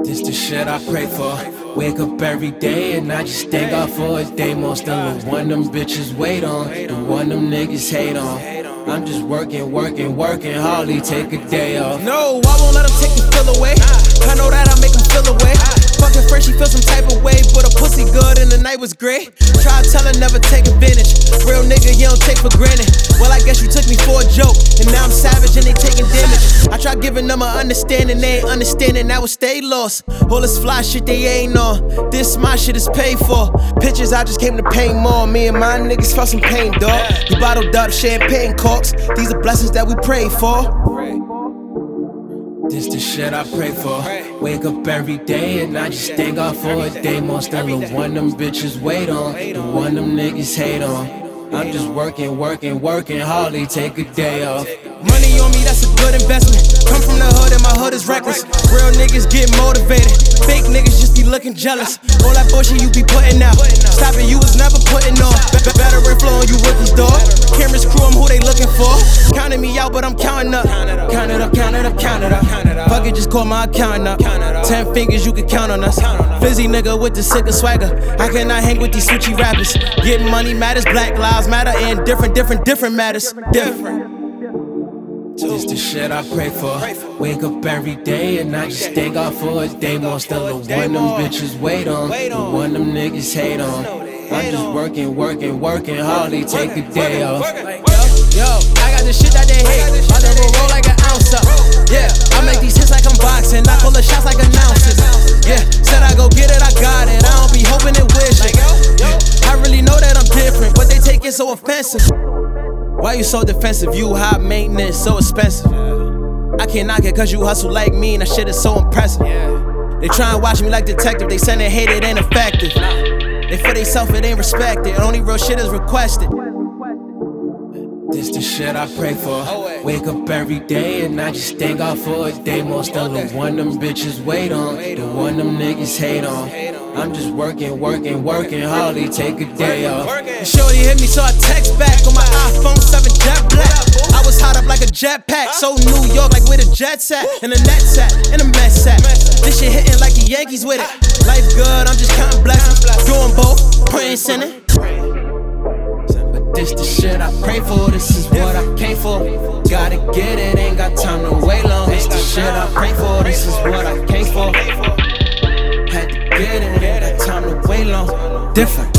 This the shit I pray for. Wake up every day and I just thank God for a day. Most of the one them bitches wait on, the one them niggas hate on. I'm just working, working, working, hardly take a day off. No, I won't let them take the feel away. I know that I make them feel away. Fucking fresh, she feel some type of way, but a pussy good and the night was great. Try to tell her never take advantage. Real nigga, you don't take for granted. Well, I guess you took me for a joke, and now I'm savage and they taking try giving them an understanding, they ain't understanding. Now it's stay lost. All this fly shit they ain't on. This my shit is paid for. Pictures, I just came to pay more. Me and my niggas felt some pain, dog. We bottled up champagne corks. These are blessings that we pray for. This the shit I pray for. Wake up every day and I just thank God for a day. Most of the one them bitches wait on, the one them niggas hate on. I'm just working, working, working, hardly take a day off. Money on me, that's a good investment. Come from the hood and my hood is reckless. Real niggas get motivated. Fake niggas just be looking jealous. All that bullshit you be putting out. Stop it, you was never putting on. Be- better inflow on you rookies, dog. Cameras crew, I'm who they looking for. Counting me out, but I'm counting up, count. Fuck it, just call my accountant up. Ten fingers, you can count on us. Fizzy nigga with the sicker swagger. I cannot hang with these switchy rappers. Getting money matters, black lives matter, and different, different, different matters. Different. This the shit I pray for. Wake up every day and I just thank God for a day. Most of the one them bitches wait on, the one them niggas hate on. I'm just working, working, working, hardly take a day off. Yo, I got the shit that they hate. I never roll like an ounce up. Yeah, I make these hits like I'm boxing. I call the shots like announcers. Yeah, said I go get it, I got it. I don't be hoping and wishing. I really know that I'm different, but they take it so offensive. Why you so defensive? You high maintenance, so expensive. I can't knock it cause you hustle like me, and that shit is so impressive. They try and watch me like detective, they send it hate, it ain't effective. They for they self, it ain't respected. Only real shit is requested. This the shit I pray for. Wake up every day and I just thank God for a day. Most of the one them bitches wait on, the one them niggas hate on. I'm just working, working, working, hardly take a day off. Shorty hit me, so I text back on my iPhone 7 jet black. I was hot up like a jetpack, so New York like where the jets at, and the nets at, and the Mets at. This shit hitting like the Yankees with it. Life good, I'm just counting blessings, doing both, praying, sinning. The shit I pray for, this is what I came for. Gotta get it, ain't got time to wait long. This the shit I pray for, this is what I came for. Had to get it, ain't got time to wait long. Different.